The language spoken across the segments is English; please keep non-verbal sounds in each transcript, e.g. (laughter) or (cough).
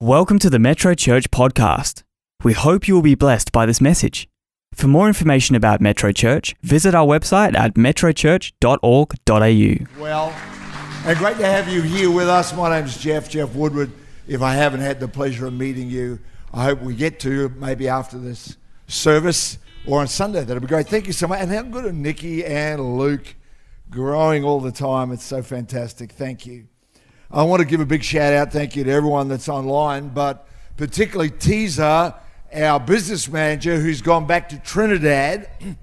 Welcome to the Metro Church podcast. We hope you will be blessed by this message. For more information about Metro Church, visit our website at metrochurch.org.au. Well, and great to have you here with us. My name's Geoff, Geoff Woodward. If I haven't had the pleasure of meeting you, I hope we get to maybe after this service or on Sunday. That'd be great. Thank you so much. And how good are Nikki and Luke growing all the time? It's so fantastic. Thank you. I want to give a big shout out, thank you to everyone that's online, but particularly Teaser, our business manager, who's gone back to Trinidad (clears throat)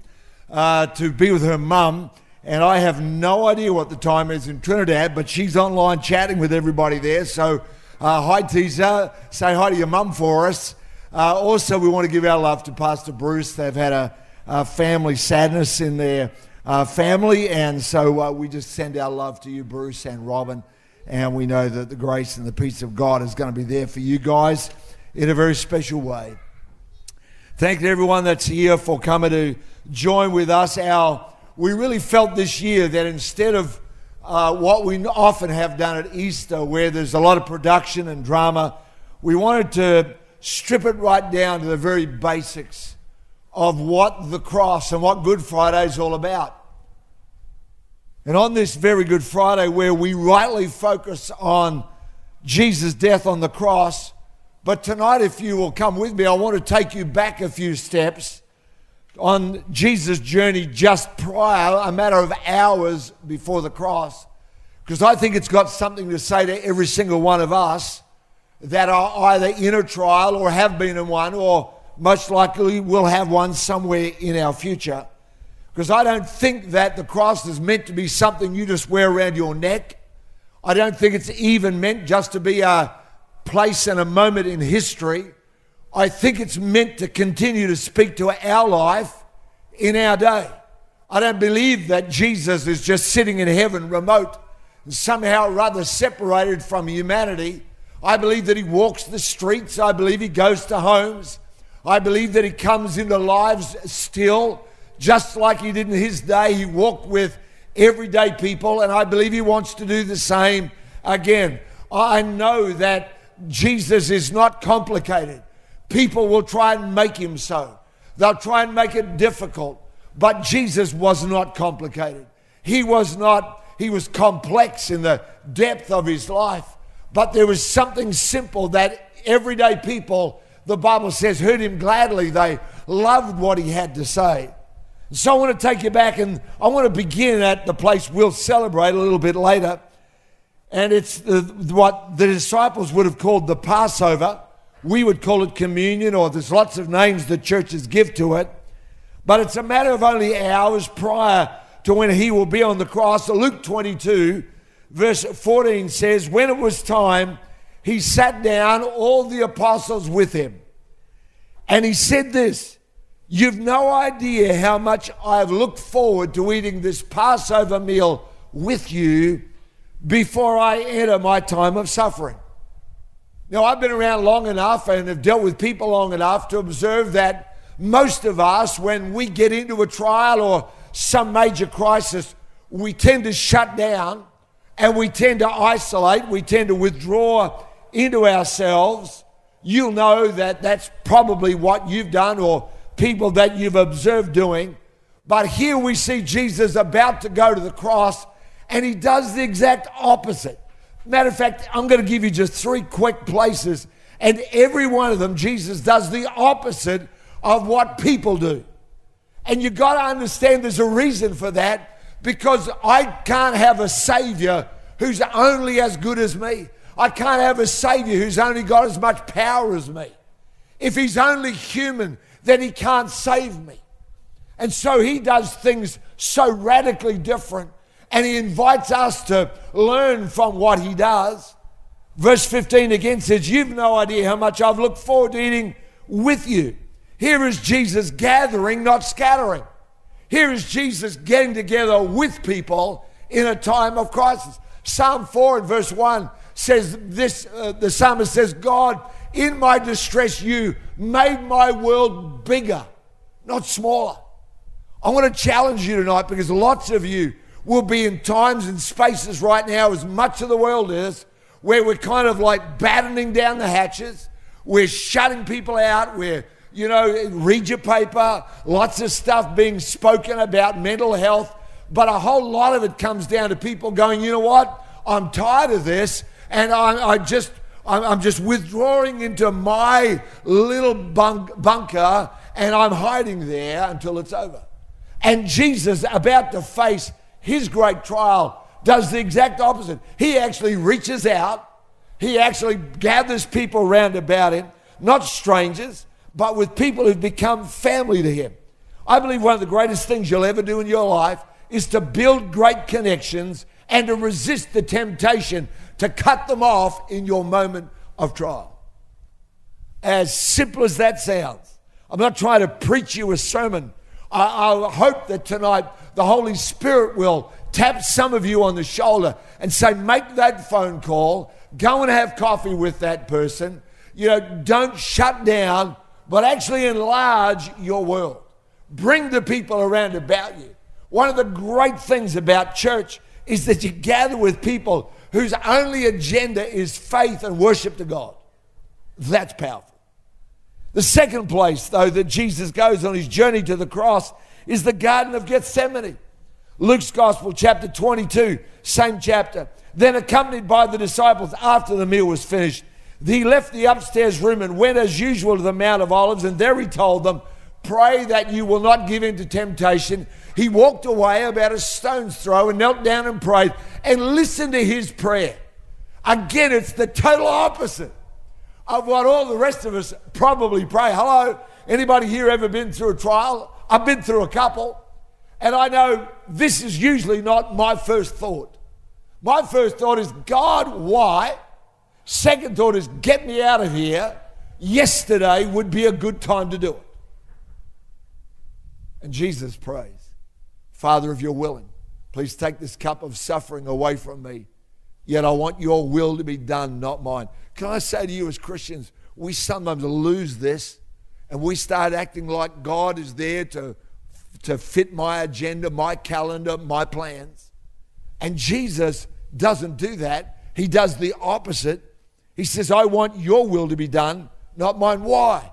uh, to be with her mum. And I have no idea what the time is in Trinidad, but she's online chatting with everybody there. So, uh, hi, Teaser. Say hi to your mum for us. Uh, also, we want to give our love to Pastor Bruce. They've had a, a family sadness in their uh, family, and so uh, we just send our love to you, Bruce and Robin and we know that the grace and the peace of God is going to be there for you guys in a very special way. Thank you to everyone that's here for coming to join with us. Our, we really felt this year that instead of uh, what we often have done at Easter, where there's a lot of production and drama, we wanted to strip it right down to the very basics of what the cross and what Good Friday is all about. And on this very Good Friday, where we rightly focus on Jesus' death on the cross, but tonight, if you will come with me, I want to take you back a few steps on Jesus' journey just prior, a matter of hours before the cross, because I think it's got something to say to every single one of us that are either in a trial or have been in one, or most likely will have one somewhere in our future. Because I don't think that the cross is meant to be something you just wear around your neck. I don't think it's even meant just to be a place and a moment in history. I think it's meant to continue to speak to our life in our day. I don't believe that Jesus is just sitting in heaven remote and somehow rather separated from humanity. I believe that he walks the streets. I believe he goes to homes. I believe that he comes into lives still just like he did in his day. He walked with everyday people, and I believe he wants to do the same again. I know that Jesus is not complicated. People will try and make him so, they'll try and make it difficult. But Jesus was not complicated. He was not, he was complex in the depth of his life. But there was something simple that everyday people, the Bible says, heard him gladly. They loved what he had to say. So I want to take you back and I want to begin at the place we'll celebrate a little bit later. And it's the, what the disciples would have called the Passover. We would call it communion, or there's lots of names the churches give to it. But it's a matter of only hours prior to when he will be on the cross. Luke 22, verse 14 says, When it was time, he sat down, all the apostles with him. And he said this You've no idea how much I've looked forward to eating this Passover meal with you before I enter my time of suffering. Now, I've been around long enough and have dealt with people long enough to observe that most of us, when we get into a trial or some major crisis, we tend to shut down and we tend to isolate, we tend to withdraw into ourselves. You'll know that that's probably what you've done or people that you've observed doing. But here we see Jesus about to go to the cross, and he does the exact opposite. Matter of fact, I'm going to give you just three quick places, and every one of them, Jesus does the opposite of what people do. And you got to understand there's a reason for that because I can't have a Savior who's only as good as me. I can't have a Savior who's only got as much power as me. If He's only human, then he can't save me. And so he does things so radically different, and he invites us to learn from what he does. Verse 15 again says, You've no idea how much I've looked forward to eating with you. Here is Jesus gathering, not scattering. Here is Jesus getting together with people in a time of crisis. Psalm 4 and verse 1 says this uh, the psalmist says, God, in my distress, you made my world bigger, not smaller. I want to challenge you tonight because lots of you will be in times and spaces right now, as much of the world is, where we're kind of like battening down the hatches. We're shutting people out. We're, you know, read your paper, lots of stuff being spoken about mental health. But a whole lot of it comes down to people going, you know what? I'm tired of this. And I, I just, I'm just withdrawing into my little bunk, bunker and I'm hiding there until it's over. And Jesus, about to face his great trial, does the exact opposite. He actually reaches out, he actually gathers people round about him, not strangers, but with people who've become family to him. I believe one of the greatest things you'll ever do in your life is to build great connections and to resist the temptation to cut them off in your moment of trial. As simple as that sounds, I'm not trying to preach you a sermon. I, I hope that tonight the Holy Spirit will tap some of you on the shoulder and say, make that phone call, go and have coffee with that person. You know, don't shut down, but actually enlarge your world. Bring the people around about you. One of the great things about church is that you gather with people whose only agenda is faith and worship to God. That's powerful. The second place, though, that Jesus goes on his journey to the cross is the Garden of Gethsemane. Luke's Gospel, chapter 22, same chapter. Then, accompanied by the disciples after the meal was finished, he left the upstairs room and went as usual to the Mount of Olives, and there he told them, Pray that you will not give in to temptation. He walked away about a stone's throw and knelt down and prayed and listened to his prayer. Again, it's the total opposite of what all the rest of us probably pray. Hello, anybody here ever been through a trial? I've been through a couple, and I know this is usually not my first thought. My first thought is, God, why? Second thought is, get me out of here. Yesterday would be a good time to do it. And Jesus prays, Father, if you're willing, please take this cup of suffering away from me. Yet I want your will to be done, not mine. Can I say to you, as Christians, we sometimes lose this and we start acting like God is there to, to fit my agenda, my calendar, my plans. And Jesus doesn't do that. He does the opposite. He says, I want your will to be done, not mine. Why?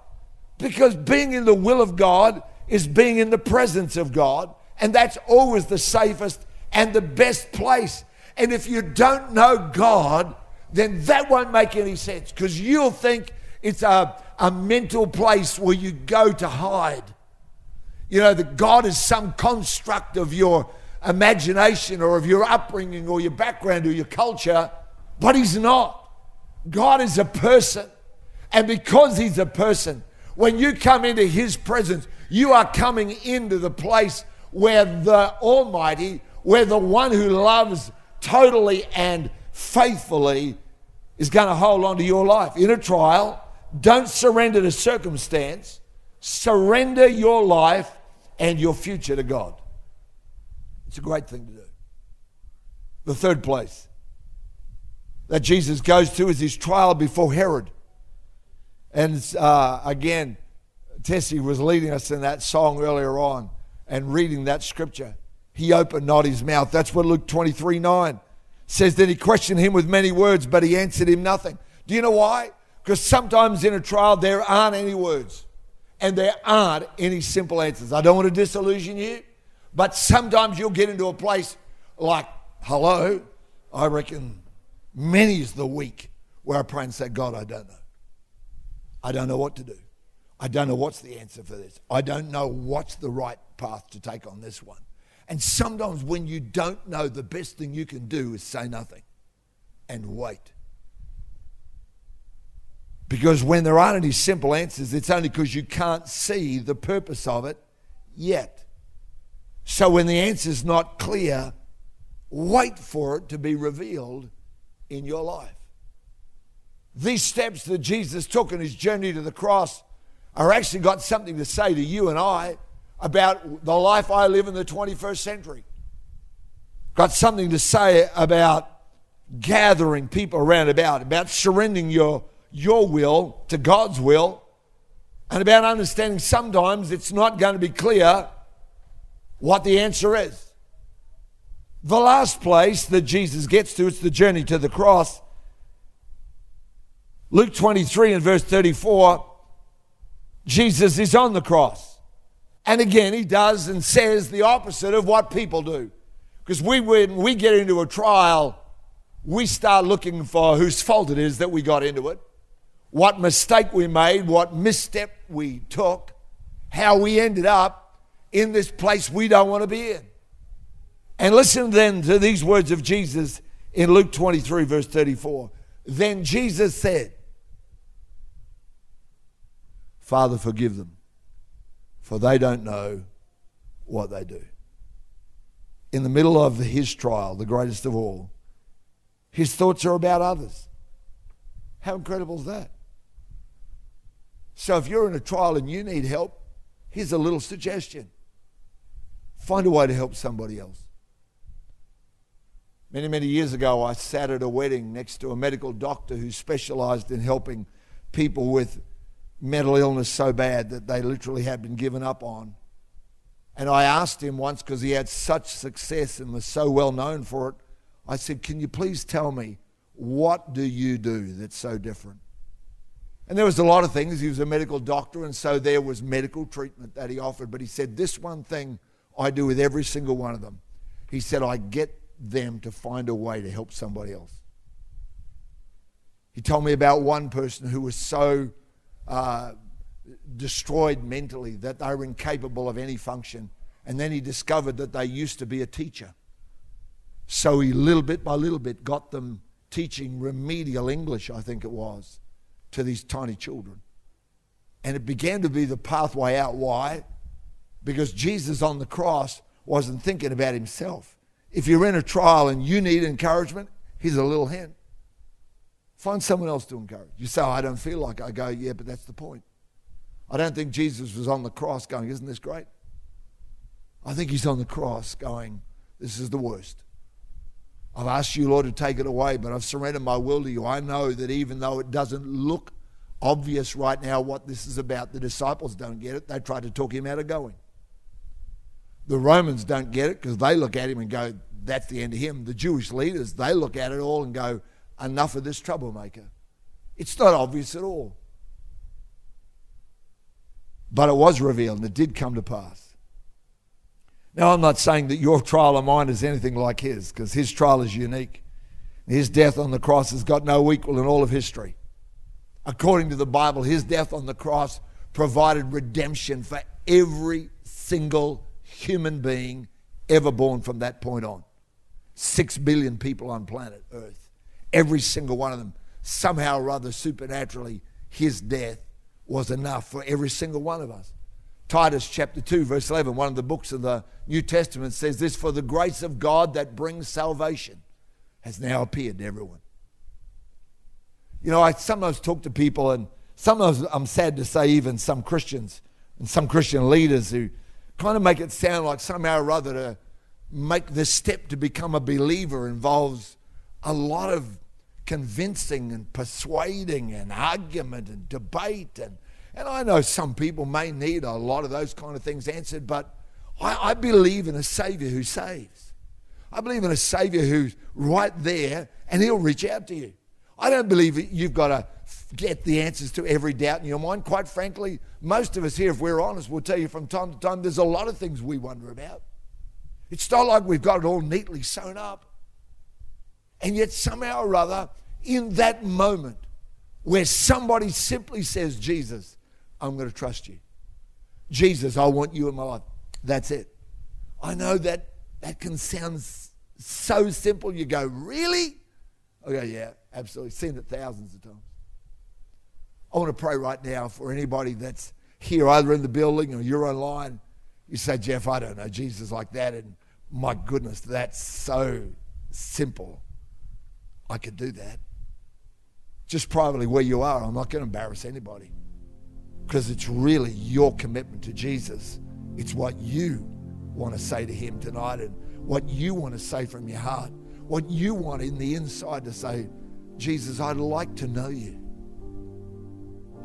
Because being in the will of God is being in the presence of God, and that's always the safest and the best place. And if you don't know God, then that won't make any sense because you'll think it's a, a mental place where you go to hide. You know, that God is some construct of your imagination or of your upbringing or your background or your culture, but He's not. God is a person. And because He's a person, when you come into His presence, you are coming into the place where the Almighty, where the one who loves totally and faithfully is going to hold on to your life. In a trial, don't surrender to circumstance, surrender your life and your future to God. It's a great thing to do. The third place that Jesus goes to is his trial before Herod. And uh, again, Tessie was leading us in that song earlier on and reading that scripture. He opened not his mouth. That's what Luke 23 9 says. That he questioned him with many words, but he answered him nothing. Do you know why? Because sometimes in a trial there aren't any words and there aren't any simple answers. I don't want to disillusion you, but sometimes you'll get into a place like, hello, I reckon many is the week where I pray and say, God, I don't know. I don't know what to do. I don't know what's the answer for this. I don't know what's the right path to take on this one. And sometimes when you don't know, the best thing you can do is say nothing and wait. Because when there aren't any simple answers, it's only because you can't see the purpose of it yet. So when the answer's not clear, wait for it to be revealed in your life. These steps that Jesus took in his journey to the cross are actually got something to say to you and I about the life I live in the 21st century. Got something to say about gathering people around about, about surrendering your, your will to God's will, and about understanding sometimes it's not going to be clear what the answer is. The last place that Jesus gets to, it's the journey to the cross, Luke 23 and verse 34, Jesus is on the cross. And again, he does and says the opposite of what people do. Because we, when we get into a trial, we start looking for whose fault it is that we got into it, what mistake we made, what misstep we took, how we ended up in this place we don't want to be in. And listen then to these words of Jesus in Luke 23, verse 34. Then Jesus said, Father, forgive them, for they don't know what they do. In the middle of his trial, the greatest of all, his thoughts are about others. How incredible is that? So if you're in a trial and you need help, here's a little suggestion find a way to help somebody else. Many, many years ago, I sat at a wedding next to a medical doctor who specialized in helping people with mental illness so bad that they literally had been given up on. And I asked him once, because he had such success and was so well known for it, I said, Can you please tell me, what do you do that's so different? And there was a lot of things. He was a medical doctor, and so there was medical treatment that he offered. But he said, This one thing I do with every single one of them. He said, I get them to find a way to help somebody else. He told me about one person who was so uh, destroyed mentally that they were incapable of any function. And then he discovered that they used to be a teacher. So he, little bit by little bit, got them teaching remedial English, I think it was, to these tiny children. And it began to be the pathway out. Why? Because Jesus on the cross wasn't thinking about himself. If you're in a trial and you need encouragement, here's a little hint. Find someone else to encourage. You say, oh, I don't feel like I go, yeah, but that's the point. I don't think Jesus was on the cross going, isn't this great? I think he's on the cross going, this is the worst. I've asked you, Lord, to take it away, but I've surrendered my will to you. I know that even though it doesn't look obvious right now what this is about, the disciples don't get it. They try to talk him out of going. The Romans don't get it because they look at him and go, that's the end of him. The Jewish leaders, they look at it all and go, enough of this troublemaker. It's not obvious at all. But it was revealed and it did come to pass. Now, I'm not saying that your trial of mine is anything like his, because his trial is unique. His death on the cross has got no equal in all of history. According to the Bible, his death on the cross provided redemption for every single human being ever born from that point on. Six billion people on planet Earth. Every single one of them, somehow or other, supernaturally, his death was enough for every single one of us. Titus chapter 2, verse 11, one of the books of the New Testament says this For the grace of God that brings salvation has now appeared to everyone. You know, I sometimes talk to people, and sometimes I'm sad to say, even some Christians and some Christian leaders who kind of make it sound like somehow or other to make this step to become a believer involves a lot of convincing and persuading and argument and debate and and I know some people may need a lot of those kind of things answered, but I, I believe in a Savior who saves. I believe in a Savior who's right there and He'll reach out to you. I don't believe you've got to get the answers to every doubt in your mind. Quite frankly, most of us here, if we're honest, will tell you from time to time there's a lot of things we wonder about. It's not like we've got it all neatly sewn up. And yet, somehow or other, in that moment where somebody simply says, Jesus, I'm going to trust you. Jesus, I want you in my life. That's it. I know that that can sound so simple. You go, really? I go, yeah, absolutely. Seen it thousands of times. I want to pray right now for anybody that's here, either in the building or you're online. You say, Geoff, I don't know Jesus like that. And my goodness, that's so simple. I could do that. Just privately where you are, I'm not going to embarrass anybody because it's really your commitment to Jesus. It's what you want to say to Him tonight and what you want to say from your heart, what you want in the inside to say, Jesus, I'd like to know you.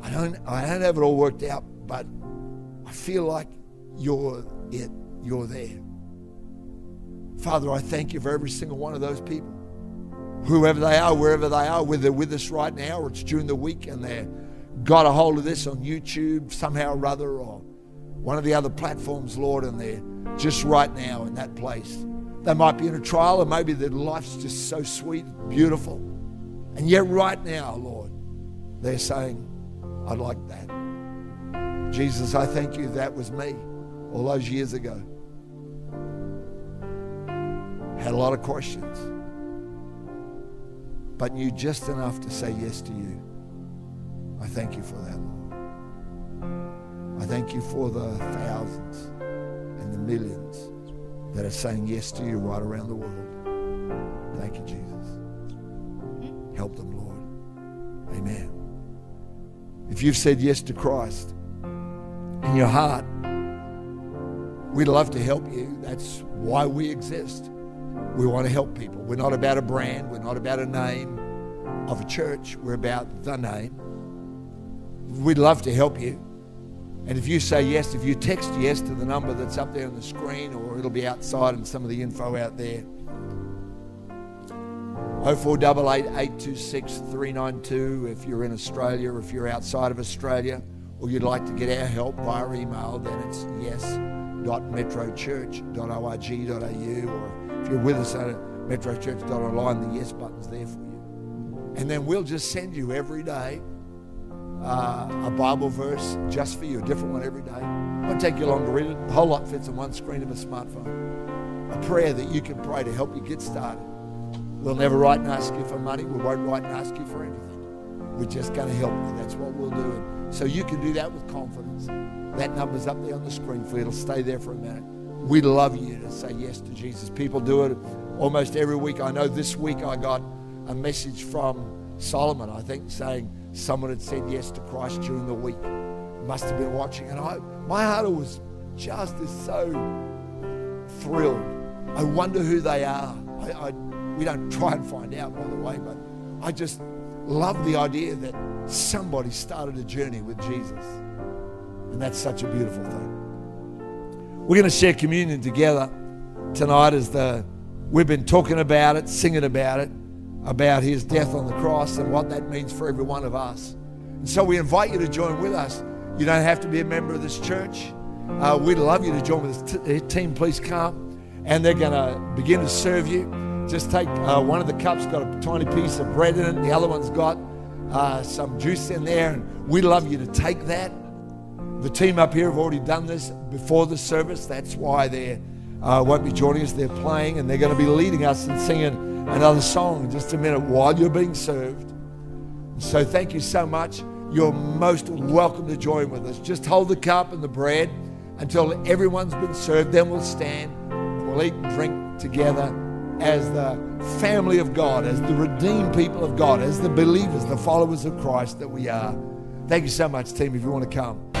I don't, I don't have it all worked out, but I feel like you're it. You're there. Father, I thank you for every single one of those people. Whoever they are, wherever they are, whether they're with us right now or it's during the week and they're got a hold of this on YouTube somehow or other or one of the other platforms, Lord, and they're just right now in that place. They might be in a trial, or maybe their life's just so sweet, beautiful. And yet, right now, Lord, they're saying, I'd like that. Jesus, I thank you that was me all those years ago. Had a lot of questions, but knew just enough to say yes to you. I thank you for that, Lord. I thank you for the thousands and the millions that are saying yes to you right around the world. Thank you, Jesus. Help them, Lord. Amen. If you've said yes to Christ in your heart, we'd love to help you. That's why we exist. We want to help people. We're not about a brand, we're not about a name of a church, we're about the name. We'd love to help you. And if you say yes, if you text yes to the number that's up there on the screen, or it'll be outside and some of the info out there. 0488 826 392 if you're in Australia, or if you're outside of Australia, or you'd like to get our help via email, then it's yes.metrochurch.org.au, or if you're with us at metrochurch.online, the yes button's there for you. And then we'll just send you every day uh, a Bible verse just for you, a different one every day. Won't take you long to read it. The whole lot fits on one screen of a smartphone. A prayer that you can pray to help you get started. We'll never write and ask you for money. We won't write and ask you for anything. We're just going to help you. That's what we'll do. So you can do that with confidence. That number's up there on the screen for you. It'll stay there for a minute. We'd love you to say yes to Jesus. People do it almost every week. I know this week I got a message from Solomon, I think, saying, someone had said yes to Christ during the week. Must have been watching, and I, my heart was just so thrilled. I wonder who they are. I, I, we don't try and find out, by the way, but I just love the idea that somebody started a journey with Jesus. And that's such a beautiful thing. We're going to share communion together tonight as the we've been talking about it, singing about it about his death on the cross and what that means for every one of us. And so we invite you to join with us. You don't have to be a member of this church. Uh, we'd love you to join with this t- team. Please come. And they're going to begin to serve you. Just take uh, one of the cups, got a tiny piece of bread in it. The other one's got uh, some juice in there. And we'd love you to take that. The team up here have already done this before the service. That's why they uh, won't be joining us. They're playing and they're going to be leading us and singing another song in just a minute while you're being served. So thank you so much. You're most welcome to join with us. Just hold the cup and the bread until everyone's been served. Then we'll stand. We'll eat and drink together as the family of God, as the redeemed people of God, as the believers, the followers of Christ that we are. Thank you so much, team, if you want to come.